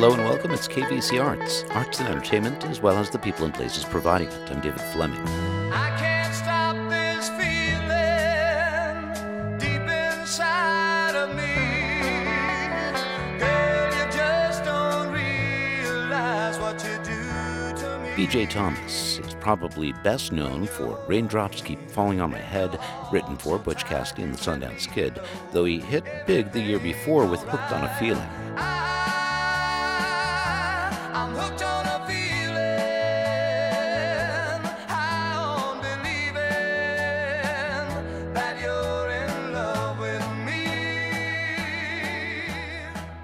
Hello and welcome. It's KVC Arts, arts and entertainment, as well as the people and places providing it. I'm David Fleming. I can't stop this feeling deep inside of me. Girl, you just don't realize what you do to me. BJ Thomas is probably best known for Raindrops Keep Falling on My Head, written for Butch Cassidy and the Sundance Kid, though he hit big the year before with Hooked on a Feeling.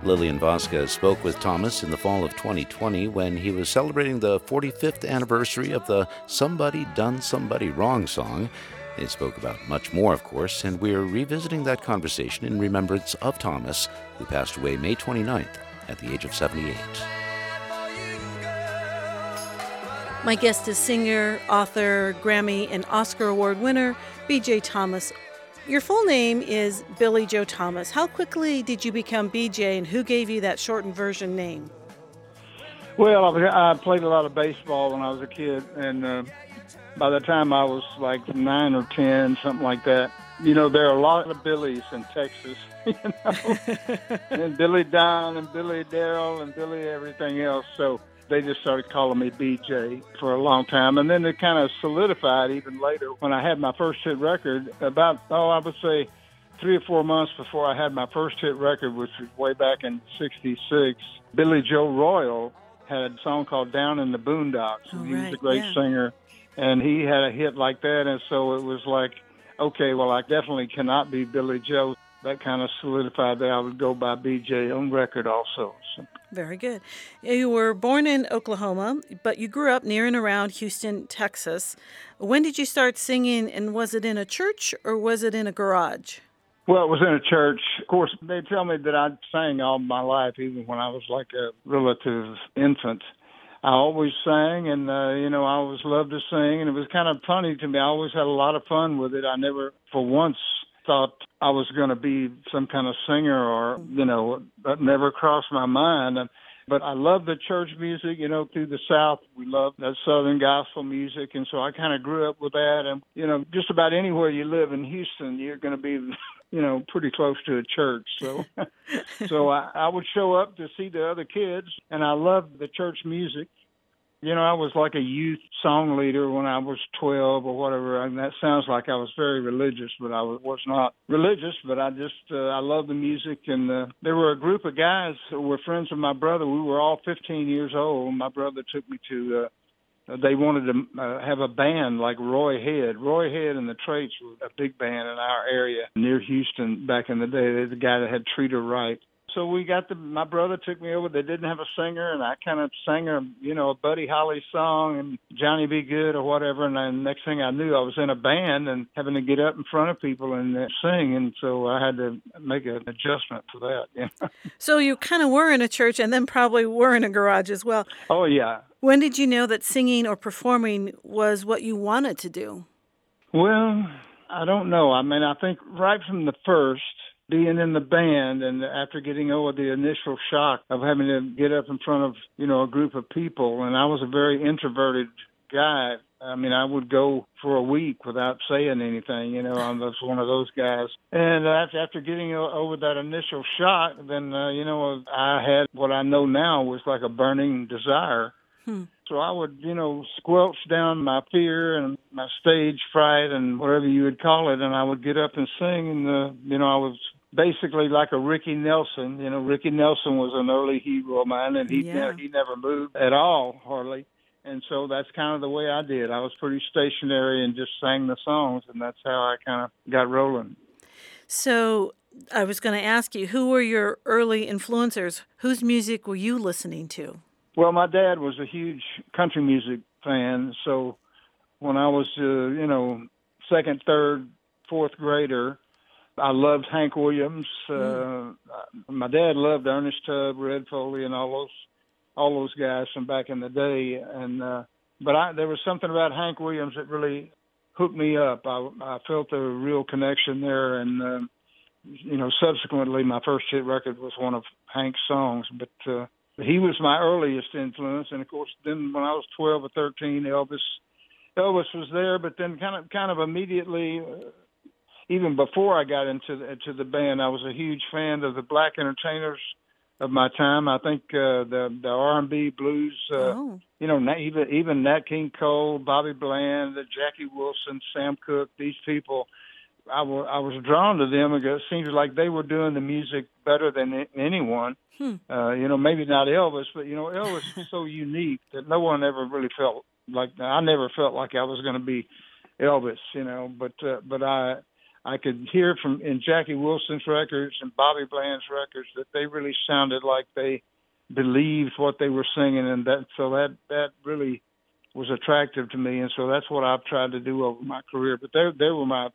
Lillian Vasquez spoke with Thomas in the fall of 2020 when he was celebrating the 45th anniversary of the Somebody Done Somebody Wrong song. They spoke about much more, of course, and we're revisiting that conversation in remembrance of Thomas, who passed away May 29th at the age of 78. My guest is singer, author, Grammy, and Oscar Award winner BJ Thomas. Your full name is Billy Joe Thomas. How quickly did you become BJ, and who gave you that shortened version name? Well, I, was- I played a lot of baseball when I was a kid, and uh, by the time I was like nine or ten, something like that, you know, there are a lot of Billies in Texas, you know, and Billy Don and Billy Darrell and Billy everything else. So they just started calling me BJ for a long time, and then it kind of solidified even later when I had my first hit record. About oh, I would say three or four months before I had my first hit record, which was way back in '66, Billy Joe Royal had a song called "Down in the Boondocks." Oh, he was a great yeah. singer, and he had a hit like that, and so it was like, okay, well, I definitely cannot be Billy Joe. That kind of solidified that I would go by BJ on record also. So. Very good. You were born in Oklahoma, but you grew up near and around Houston, Texas. When did you start singing, and was it in a church or was it in a garage? Well, it was in a church. Of course, they tell me that I sang all my life, even when I was like a relative infant. I always sang, and uh, you know, I always loved to sing, and it was kind of funny to me. I always had a lot of fun with it. I never, for once, thought I was going to be some kind of singer, or you know, that never crossed my mind. But I love the church music, you know, through the South. We love that Southern gospel music. And so I kind of grew up with that. And, you know, just about anywhere you live in Houston, you're going to be, you know, pretty close to a church. So, so I, I would show up to see the other kids and I loved the church music. You know, I was like a youth song leader when I was 12 or whatever. And that sounds like I was very religious, but I was not religious. But I just, uh, I love the music. And uh, there were a group of guys who were friends of my brother. We were all 15 years old. My brother took me to, uh, they wanted to uh, have a band like Roy Head. Roy Head and the Traits were a big band in our area near Houston back in the day. They're the guy that had Treat Her Right. So we got the. My brother took me over. They didn't have a singer, and I kind of sang a, you know, a Buddy Holly song and Johnny B. Goode or whatever. And then next thing I knew, I was in a band and having to get up in front of people and uh, sing. And so I had to make an adjustment for that. You know? So you kind of were in a church and then probably were in a garage as well. Oh yeah. When did you know that singing or performing was what you wanted to do? Well, I don't know. I mean, I think right from the first, being in the band and after getting over the initial shock of having to get up in front of, you know, a group of people, and I was a very introverted guy. I mean, I would go for a week without saying anything, you know, I was one of those guys. And after, after getting over that initial shock, then, uh, you know, I had what I know now was like a burning desire so I would, you know, squelch down my fear and my stage fright and whatever you would call it, and I would get up and sing. And uh, you know, I was basically like a Ricky Nelson. You know, Ricky Nelson was an early hero of mine, and he Yeah. never, he never moved at all, hardly. And so that's kind of the way I did. I was pretty stationary and just sang the songs, and that's how I kind of got rolling. So I was going to ask you, who were your early influencers? Whose music were you listening to? Well, my dad was a huge country music fan, so when I was, uh, you know, second, third, fourth grader, I loved Hank Williams. Uh, my dad loved Ernest Tubb, Red Foley, and all those, all those guys from back in the day. And uh, but I, there was something about Hank Williams that really hooked me up. I, I felt a real connection there, and um, you know, subsequently, my first hit record was one of Hank's songs, but. uh he was my earliest influence, and of course, then when I was 12 or 13, Elvis Elvis was there, but then kind of kind of immediately. Uh, even before I got into the, to the band, I was a huge fan of the black entertainers of my time. I think uh, the the R and B blues, uh, oh. you know, even even Nat King Cole, Bobby Bland, Jackie Wilson, Sam Cooke, these people. I was I was drawn to them because it seems like they were doing the music better than anyone. Hmm. Uh, you know, maybe not Elvis, but you know, Elvis is so unique that no one ever really felt like I never felt like I was going to be Elvis. You know, but uh, but I I could hear from in Jackie Wilson's records and Bobby Bland's records that they really sounded like they believed what they were singing, and that so that that really was attractive to me, and so that's what I've tried to do over my career. But they they were my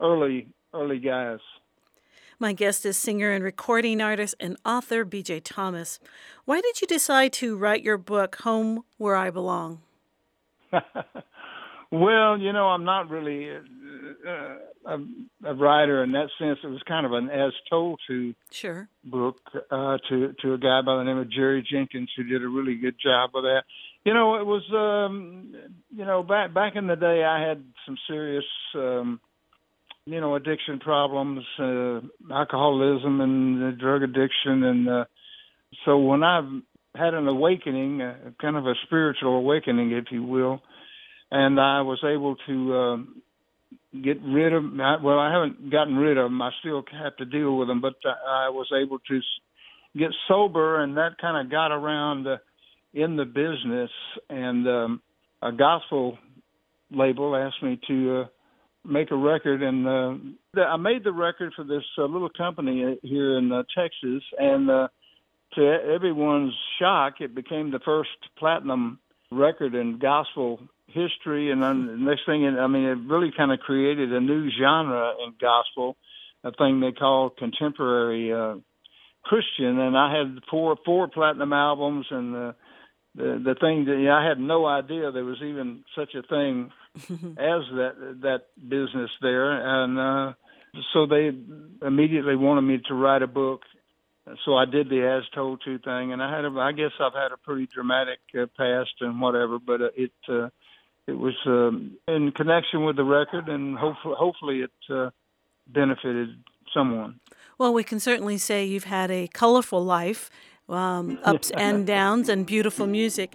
early early guys. My guest is singer and recording artist and author BJ Thomas. Why did you decide to write your book, Home Where I Belong? well, you know, I'm not really uh, a, a writer in that sense. It was kind of an as told to sure book uh, to to a guy by the name of Jerry Jenkins who did a really good job of that. You know, it was um, you know back back in the day I had some serious um, you know addiction problems, uh, alcoholism and uh, drug addiction, and uh, so when I've had an awakening, uh, kind of a spiritual awakening, if you will, and I was able to. Uh, get rid of. Well, I haven't gotten rid of them. I still have to deal with them, but I was able to get sober, and that kind of got around uh, in the business. And um, a gospel label asked me to uh, make a record, and uh, I made the record for this uh, little company here in uh, Texas, and uh, to everyone's shock, it became the first platinum record in gospel history, and then the next thing, I mean, it really kind of created a new genre in gospel, a thing they call contemporary uh, Christian. And I had four four platinum albums, and the the, the thing that yeah, I had no idea there was even such a thing as that that business there, and uh, so they immediately wanted me to write a book so I did the as told to thing, and I had a, I guess I've had a pretty dramatic uh, past and whatever, but uh, it uh, it was um, in connection with the record, and hopefully, hopefully it uh, benefited someone. Well, we can certainly say you've had a colorful life, um, ups and downs, and beautiful music.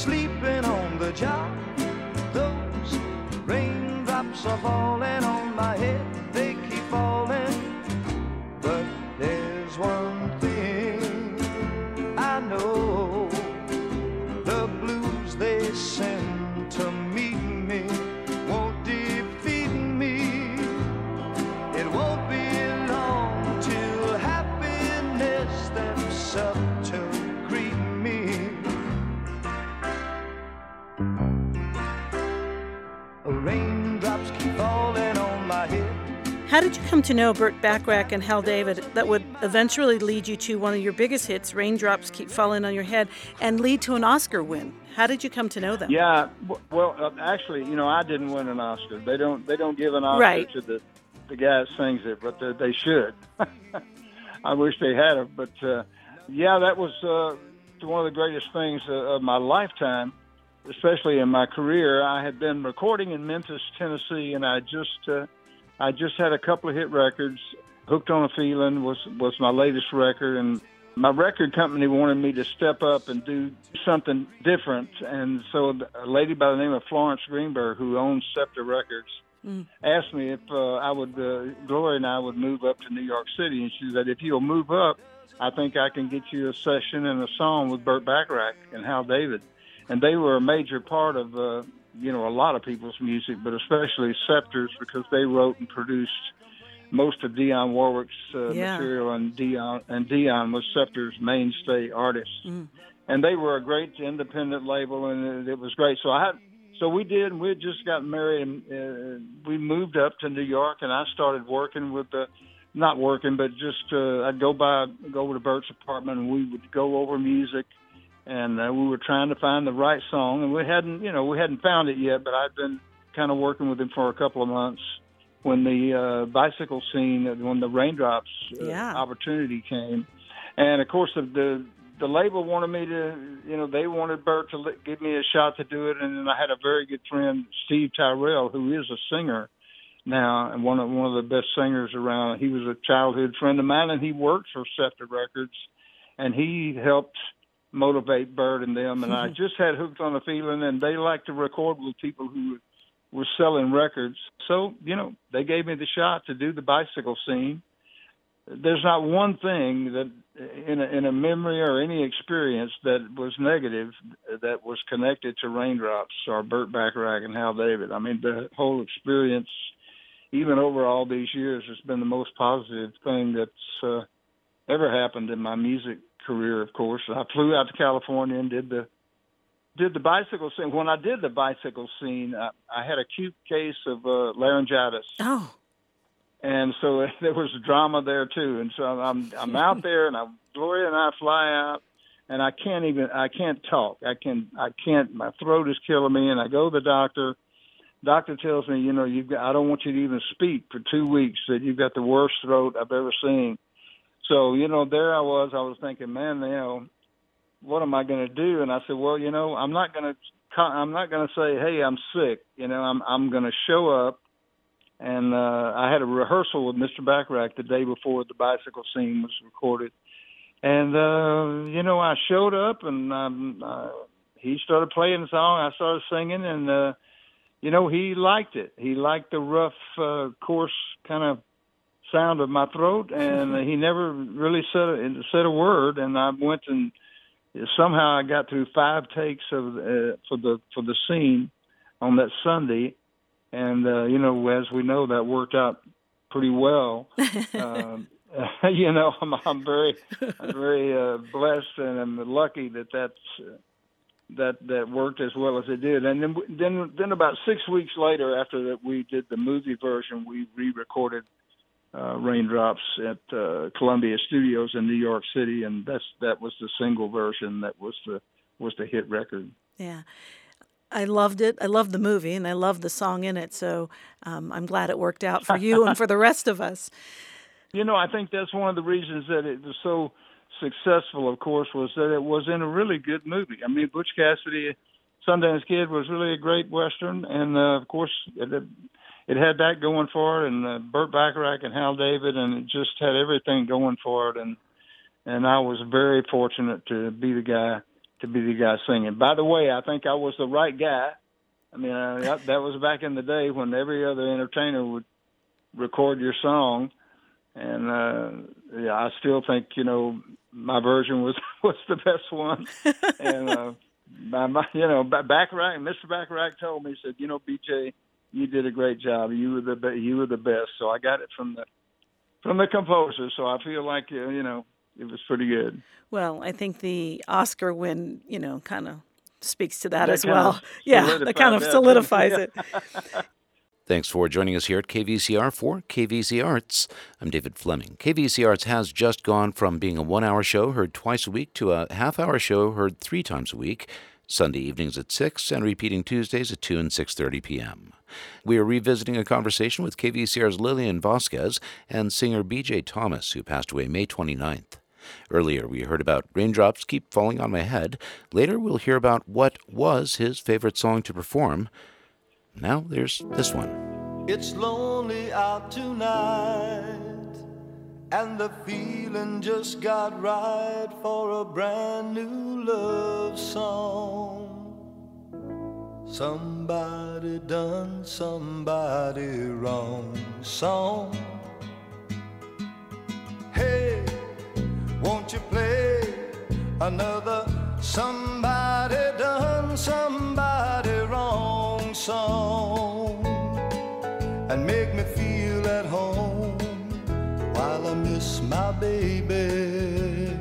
Sleeping on the job, those raindrops are falling on my head, How did you come to know Burt Bacharach and Hal David that would eventually lead you to one of your biggest hits, Raindrops Keep Falling on Your Head, and lead to an Oscar win? How did you come to know them? Yeah, well, uh, actually, you know, I didn't win an Oscar. They don't. They don't give an Oscar Right. to the the guy that sings it, but uh, they should. I wish they had it, but uh, yeah, that was uh, one of the greatest things uh, of my lifetime, especially in my career. I had been recording in Memphis, Tennessee, and I just uh, I just had a couple of hit records. Hooked on a Feeling was was my latest record, and my record company wanted me to step up and do something different. And so a lady by the name of Florence Greenberg, who owns Scepter Records, asked me if uh, I would, uh, Gloria and I would move up to New York City. And she said, if you'll move up, I think I can get you a session and a song with Burt Bacharach and Hal David. And they were a major part of, uh, you know, a lot of people's music, but especially Scepter's because they wrote and produced most of Dionne Warwick's uh, Yeah. material, and Dionne and Dionne was Scepter's mainstay artist, Mm. and they were a great independent label, and it, it was great. So I had, so we did, and we had just got married, and uh, we moved up to New York, and I started working with the, not working, but just uh, I'd go by, go over to Burt's apartment, and we would go over music, and uh, we were trying to find the right song, and we hadn't, you know, we hadn't found it yet, but I'd been kind of working with him for a couple of months when the uh, bicycle scene, when the raindrops uh, Yeah. opportunity came, and of course the, the the label wanted me to, you know, they wanted Burt to li- give me a shot to do it, and then I had a very good friend, Steve Tyrell, who is a singer now and one of one of the best singers around. He was a childhood friend of mine, and he worked for Scepter Records, and he helped motivate Burt and them. And I just had hooked on a feeling, and they like to record with people who were selling records. So you know, they gave me the shot to do the bicycle scene. There's not one thing that in a, in a memory or any experience that was negative that was connected to Raindrops or Burt Bacharach and Hal David. I mean, the whole experience, even over all these years, has been the most positive thing that's uh, ever happened in my music career. Of course, I flew out to California and did the did the bicycle scene. When I did the bicycle scene, I, I had a acute case of uh, laryngitis Oh, and so there was drama there too. And so I'm I'm out there, and I, Gloria and I fly out, and I can't even I can't talk. I can I can't. My throat is killing me, and I go to the doctor. Doctor tells me, you know, you've got, I don't want you to even speak for two weeks. That you've got the worst throat I've ever seen. So you know, there I was. I was thinking, man, you know, what am I going to do? And I said, well, you know, I'm not going to I'm not going to say, hey, I'm sick. You know, I'm I'm going to show up and uh, I had a rehearsal with Mr. Bacharach the day before the bicycle scene was recorded. And uh, you know, I showed up, and um, uh, he started playing the song. I started singing, and uh, you know, he liked it. He liked the rough, uh, coarse kind of sound of my throat, and he never really said a, said a word. And I went and somehow I got through five takes of uh, for the for the scene on that Sunday and uh, you know, as we know, that worked out pretty well. um, you know, I'm, I'm very, I'm very uh, blessed and I'm lucky that that's uh, that that worked as well as it did. And then then then about six weeks later, after that we did the movie version, we re-recorded uh, Raindrops at uh, Columbia Studios in New York City, and that's that was the single version that was the was the hit record. yeah. I loved it. I loved the movie and I loved the song in it. So um, I'm glad it worked out for you and for the rest of us. You know, I think that's one of the reasons that it was so successful. Of course, was that it was in a really good movie. I mean, Butch Cassidy, Sundance Kid was really a great western, and uh, of course, it, it had that going for it, and uh, Burt Bacharach and Hal David, and it just had everything going for it. And and I was very fortunate to be the guy to be the guy singing. By the way, I think I was the right guy. I mean, uh, that, was back in the day when every other entertainer would record your song, and uh, yeah, I still think you know my version was was the best one. and uh, my, my, you know, Ba- Bacharach, Mr. Bacharach told me, he said, you know, BJ, you did a great job. You were the be- you were the best. So I got it from the from the composer. So I feel like uh, you know it was pretty good. Well, I think the Oscar win, you know, kind of speaks to that, That as well. Yeah, that kind of solidifies it. Thanks for joining us here at KVCR for KVC Arts. I'm David Fleming. KVC Arts has just gone from being a one hour show heard twice a week to a half hour show heard three times a week. Sunday evenings at 6 and repeating Tuesdays at 2 and 6:30 p.m. We are revisiting a conversation with KVCR's Lillian Vasquez and singer BJ Thomas who passed away May 29th. Earlier we heard about Raindrops Keep Falling on My Head. Later we'll hear about what was his favorite song to perform. Now there's this one. It's lonely out tonight, and the feeling just got right for a brand new love song. Somebody done somebody wrong song. Hey, won't you play another somebody done somebody wrong song and make me baby,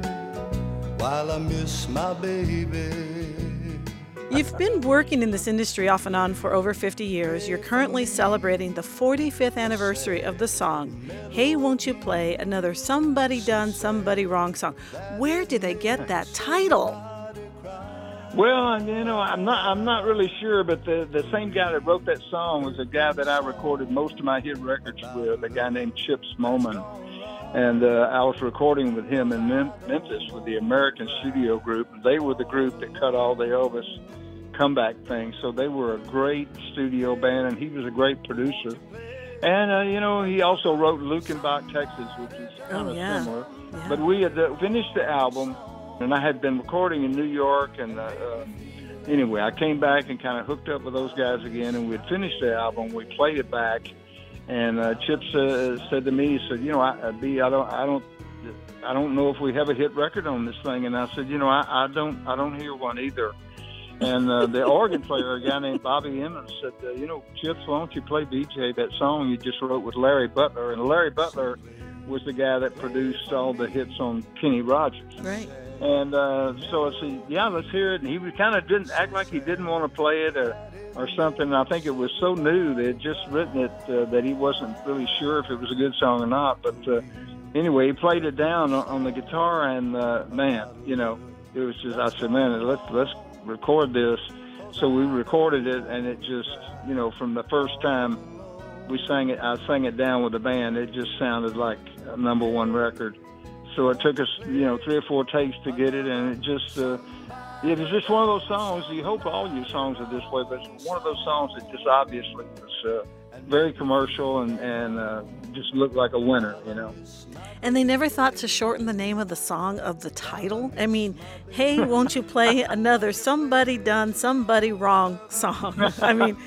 while I miss my baby. You've been working in this industry off and on for over 50 years. You're currently celebrating the 45th anniversary of the song, Hey Won't You Play Another Somebody Done Somebody Wrong song. Where did they get that title? Well, you know, I'm not I'm not really sure, but the the same guy that wrote that song was a guy that I recorded most of my hit records with, a guy named Chips Moman. And uh, I was recording with him in Mem- Memphis with the American Studio Group. They were the group that cut all the Elvis comeback thing. So they were a great studio band, and he was a great producer. And uh, you know, he also wrote Luckenbach, Texas, which is kind Oh, of yeah. similar. Yeah. But we had uh, finished the album, and I had been recording in New York. And uh, uh, anyway, I came back and kind of hooked up with those guys again, and we had finished the album. We played it back, and uh, Chip uh, said to me, he said, "You know, I, uh, B, I don't, I don't." I don't know if we have a hit record on this thing, and I said, you know, I, I don't, I don't hear one either. And uh, the organ player, a guy named Bobby Emmons, said, uh, you know, Chips, why don't you play BJ that song you just wrote with Larry Butler? And Larry Butler was the guy that produced all the hits on Kenny Rogers. Right. And uh, so I said, yeah, let's hear it. And he was kind of didn't act like he didn't want to play it or, or something. I think it was so new they had just written it uh, that he wasn't really sure if it was a good song or not. But uh, anyway, he played it down on, the guitar, and uh, man, you know, it was just. I said, man, let's let's record this. So we recorded it, and it just, you know, from the first time we sang it, I sang it down with the band. It just sounded like a number one record. So it took us, you know, three or four takes to get it, and it just. Uh, it was just one of those songs. You hope all your songs are this way, but it's one of those songs that just obviously was uh, very commercial and and uh, just looked like a winner, you know. And they never thought to shorten the name of the song of the title. I mean, hey, won't you play another somebody done, somebody wrong song? I mean,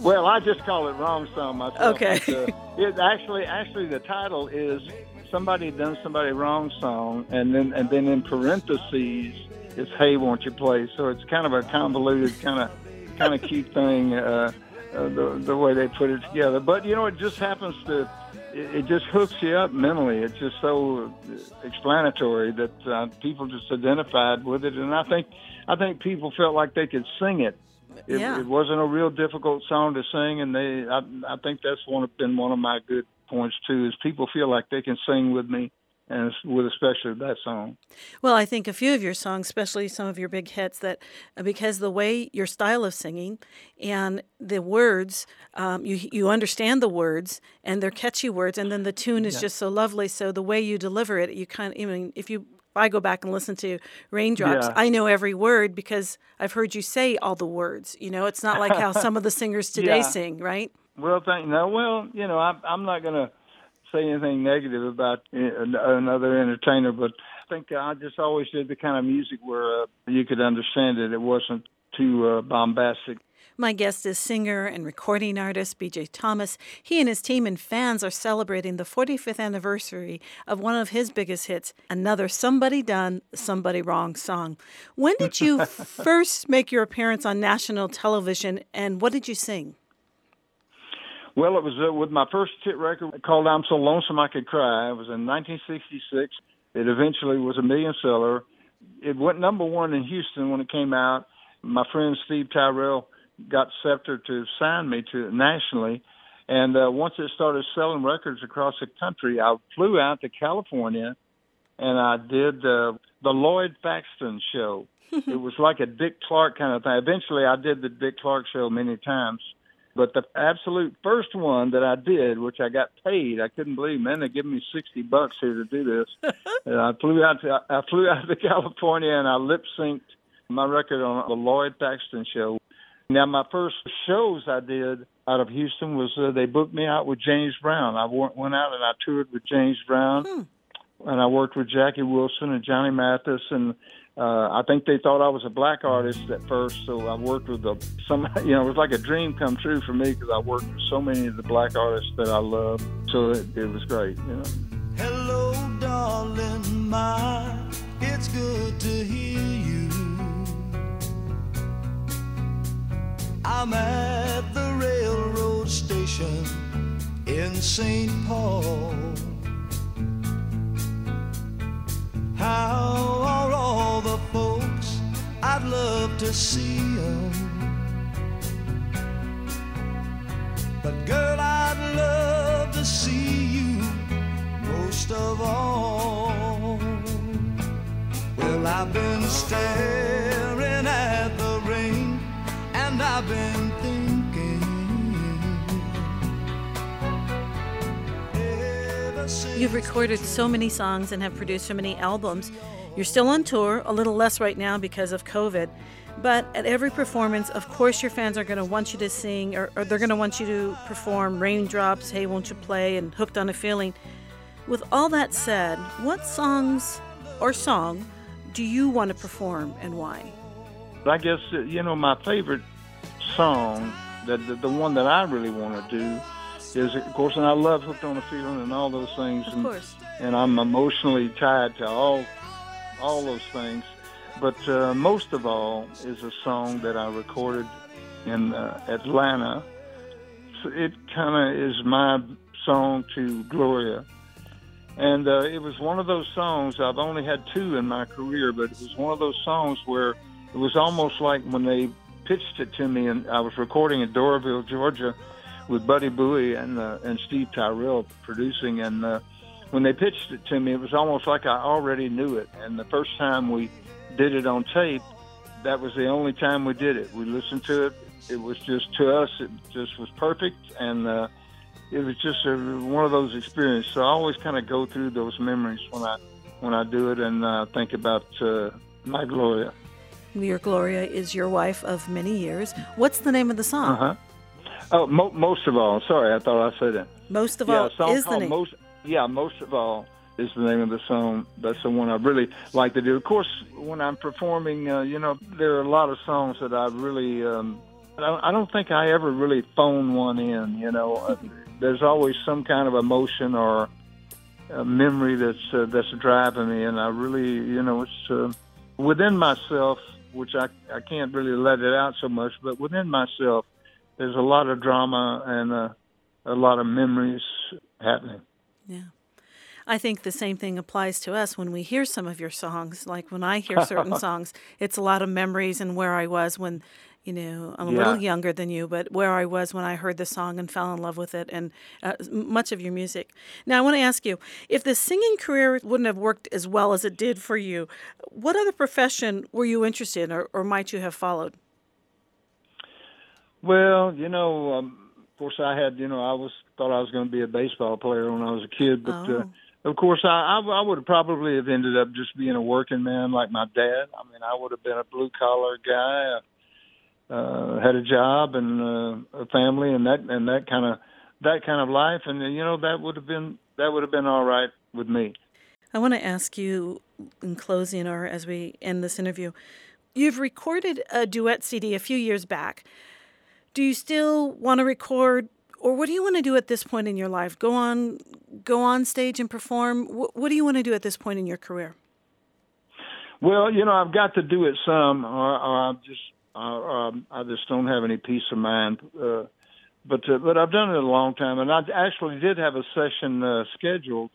Well, I just call it wrong song myself. Okay. But, uh, it actually, actually, the title is somebody done somebody wrong song, and then and then in parentheses it's Hey, won't you play? So it's kind of a convoluted, kind of kind of cute thing. Uh, uh, the the way they put it together, but you know, it just happens to. It it just hooks you up mentally. It's just so explanatory that uh, people just identified with it, and I think, I think people felt like they could sing it it, Yeah. it wasn't a real difficult song to sing, and they I, I think that's one of, been one of my good points too. Is people feel like they can sing with me, and with especially that song. well, I think a few of your songs, especially some of your big hits, that uh, because the way your style of singing and the words, um, you you understand the words and they're catchy words, and then the tune is just so lovely. So the way you deliver it, you kind of, I mean, if you if I go back and listen to Raindrops, Yeah. I know every word because I've heard you say all the words. You know, it's not like how some of the singers today Yeah. sing, right? Well, thank no. Well, you know, I, I'm not going to say anything negative about another entertainer, but I think I just always did the kind of music where uh, you could understand it. It wasn't too uh, bombastic. My guest is singer and recording artist BJ Thomas. He and his team and fans are celebrating the 45th anniversary of one of his biggest hits, another Somebody Done, Somebody Wrong song. When did you first make your appearance on national television and what did you sing? Well, it was uh, with my first hit record called "I'm So Lonesome I Could Cry." It was in 1966. It eventually was a million seller. It went number one in Houston when it came out. My friend Steve Tyrell got Scepter to sign me to nationally, and uh, once it started selling records across the country, I flew out to California, and I did uh, the Lloyd Thaxton show. it was like a Dick Clark kind of thing. Eventually, I did the Dick Clark show many times. But the absolute first one that I did, which I got paid, I couldn't believe, man, they give me sixty bucks here to do this. and I flew out to I flew out to California and I lip synced my record on the Lloyd Thaxton show. Now my first shows I did out of Houston was uh, they booked me out with James Brown. I went went out and I toured with James Brown, and I worked with Jackie Wilson and Johnny Mathis and uh, I think they thought I was a black artist at first, so I worked with some. You know, it was like a dream come true for me because I worked with so many of the black artists that I love. So it, it was great. You know. Hello, darling, my, it's good to hear you. I'm at the railroad station in St. Paul. How are all the folks? I'd love to see them. But girl, I'd love to see you most of all. Well, I've been staring at the rain and I've been You've recorded so many songs and have produced so many albums. You're still on tour, a little less right now because of COVID. But at every performance, of course, your fans are going to want you to sing, or, or they're going to want you to perform Raindrops, Hey, Won't You Play, and Hooked on a Feeling. With all that said, what songs or song do you want to perform and why? I guess uh, you know my favorite song, that the, the one that I really want to do, is of course, and I love "Hooked on a Feeling" and all those things, Of and, course. and I'm emotionally tied to all all those things. But uh, most of all is a song that I recorded in uh, Atlanta. So it kind of is my song to Gloria. And uh, it was one of those songs, I've only had two in my career, but it was one of those songs where it was almost like when they pitched it to me, and I was recording in Doraville, Georgia, with Buddy Buie and uh, and Steve Tyrell producing. And uh, when they pitched it to me, it was almost like I already knew it. And the first time we did it on tape, that was the only time we did it. We listened to it. It was just to us, it just was perfect, and uh, it was just a, one of those experiences. So I always kind of go through those memories when I when I do it and uh, think about uh, my Gloria. Your Gloria is your wife of many years. What's the name of the song? Uh huh. Oh, mo- most of all. Sorry, I thought I said it. Most of yeah, all is the name. most. Yeah, most of all is the name of the song. That's the one I really like to do. Of course, when I'm performing, uh, you know, there are a lot of songs that I really. Um, I don't- I don't think I ever really phone one in. You know, Uh, there's always some kind of emotion or a memory that's uh, that's driving me, and I really, you know, it's uh, within myself, which I I can't really let it out so much, but within myself, there's a lot of drama and uh, a lot of memories happening. Yeah. I think the same thing applies to us when we hear some of your songs. Like when I hear certain songs, it's a lot of memories and where I was when, you know, I'm a little younger than you, but where I was when I heard the song and fell in love with it and uh, much of your music. Now, I want to ask you if the singing career wouldn't have worked as well as it did for you, what other profession were you interested in or, or might you have followed? Well, you know, um, of course, I had, you know, I was thought I was going to be a baseball player when I was a kid, but uh, Oh. of course, I, I I would have probably have ended up just being a working man like my dad. I mean, I would have been a blue collar guy, uh, had a job and uh, a family, and that and that kind of that kind of life, and uh, you know, that would have been that would have been all right with me. I want to ask you in closing or as we end this interview, you've recorded a duet CD a few years back. Do you still want to record or what do you want to do at this point in your life? Go on go on stage and perform? What, what do you want to do at this point in your career? Well, you know, I've got to do it some, or, or I'm just, or, um, I just don't have any peace of mind. Uh, but uh, but I've done it a long time, and I actually did have a session uh, scheduled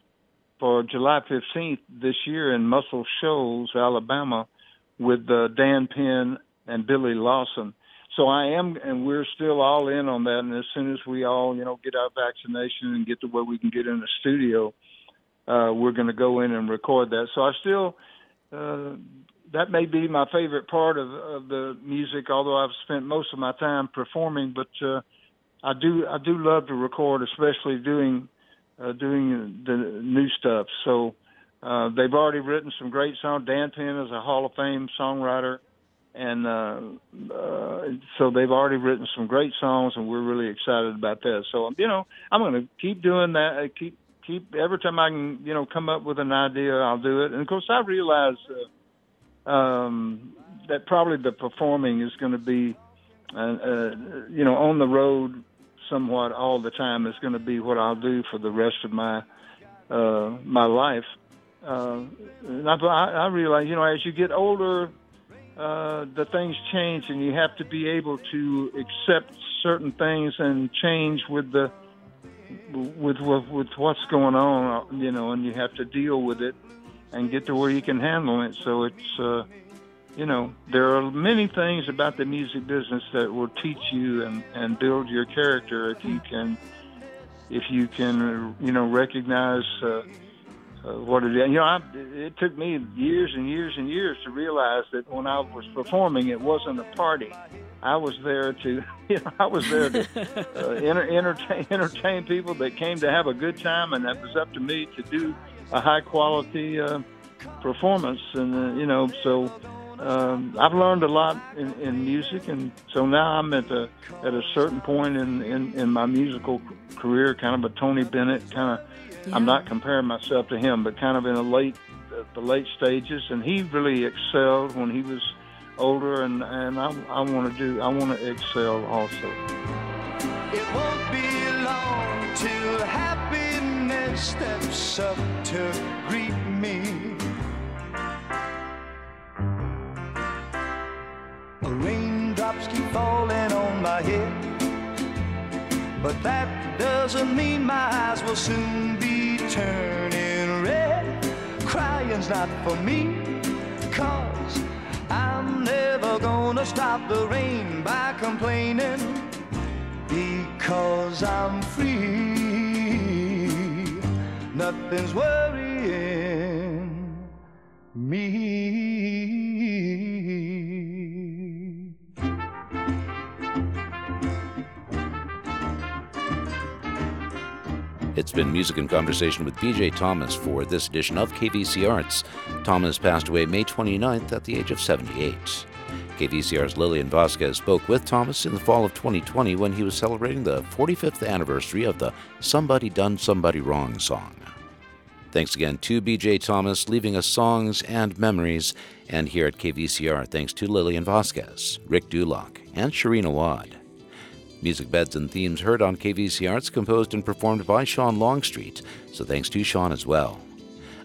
for July 15th this year in Muscle Shoals, Alabama, with uh, Dan Penn and Billy Lawson. So I am, and we're still all in on that. And as soon as we all, you know, get our vaccination and get to where we can get in the studio, uh, we're going to go in and record that. So I still, uh, that may be my favorite part of, of the music, although I've spent most of my time performing. But uh, I do, I do love to record, especially doing, uh, doing the new stuff. So uh, they've already written some great songs. Dan Penn is a Hall of Fame songwriter and uh, uh, so they've already written some great songs, and we're really excited about that. So you know, I'm going to keep doing that. uh, Keep keep every time I can, you know, come up with an idea, I'll do it. And of course, I realize uh, um, that probably the performing is going to be, uh, uh, you know, on the road somewhat all the time is going to be what I'll do for the rest of my uh, my life. Uh, and I, I realize, you know, as you get older, uh, the things change, and you have to be able to accept certain things and change with the with with, with what's going on, you know, and you have to deal with it. and get to where you can handle it. So it's, uh, you know, there are many things about the music business that will teach you and, and build your character if you can, if you can, you know, recognize uh, uh, what it is. You know, I, it took me years and years and years to realize that when I was performing, it wasn't a party. I was there to, you know, I was there to uh, enter, entertain, entertain people that came to have a good time, and that was up to me to do a high quality uh, performance. And uh, you know, so um, I've learned a lot in, in music, and so now I'm at a at a certain point in, in, in my musical career, kind of a Tony Bennett kind of. Yeah. I'm not comparing myself to him, but kind of in a late the late stages, and he really excelled when he was older, and and I, I want to do I want to excel also. It won't be long till happiness steps up to greet me. The raindrops keep falling on my head, but that doesn't mean my eyes will soon be turning red. Crying's not for me, cause I'm never gonna stop the rain by complaining because I'm free. Nothing's worrying me. It's been Music and Conversation with BJ Thomas for this edition of KVC Arts. Thomas passed away May 29th at the age of 78. KVCR's Lillian Vasquez spoke with Thomas in the fall of 2020 when he was celebrating the 45th anniversary of the Somebody Done Somebody Wrong song. Thanks again to BJ Thomas, leaving us songs and memories. And here at KVCR, thanks to Lillian Vasquez, Rick Dulock, and Sharina Wad. Music beds and themes heard on KVC Arts composed and performed by Sean Longstreet, so thanks to Sean as well.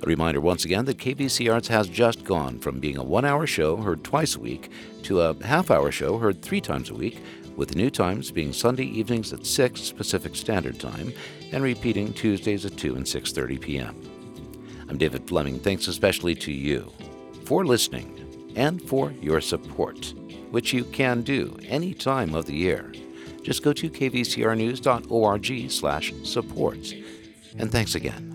A reminder once again that KVC Arts has just gone from being a one hour show heard twice a week to a half hour show heard three times a week, with the new times being Sunday evenings at 6 Pacific Standard Time and repeating Tuesdays at 2 and 6:30 p.m. I'm David Fleming. Thanks especially to you for listening and for your support, which you can do any time of the year just go to kvcrnews.org slash support. And thanks again.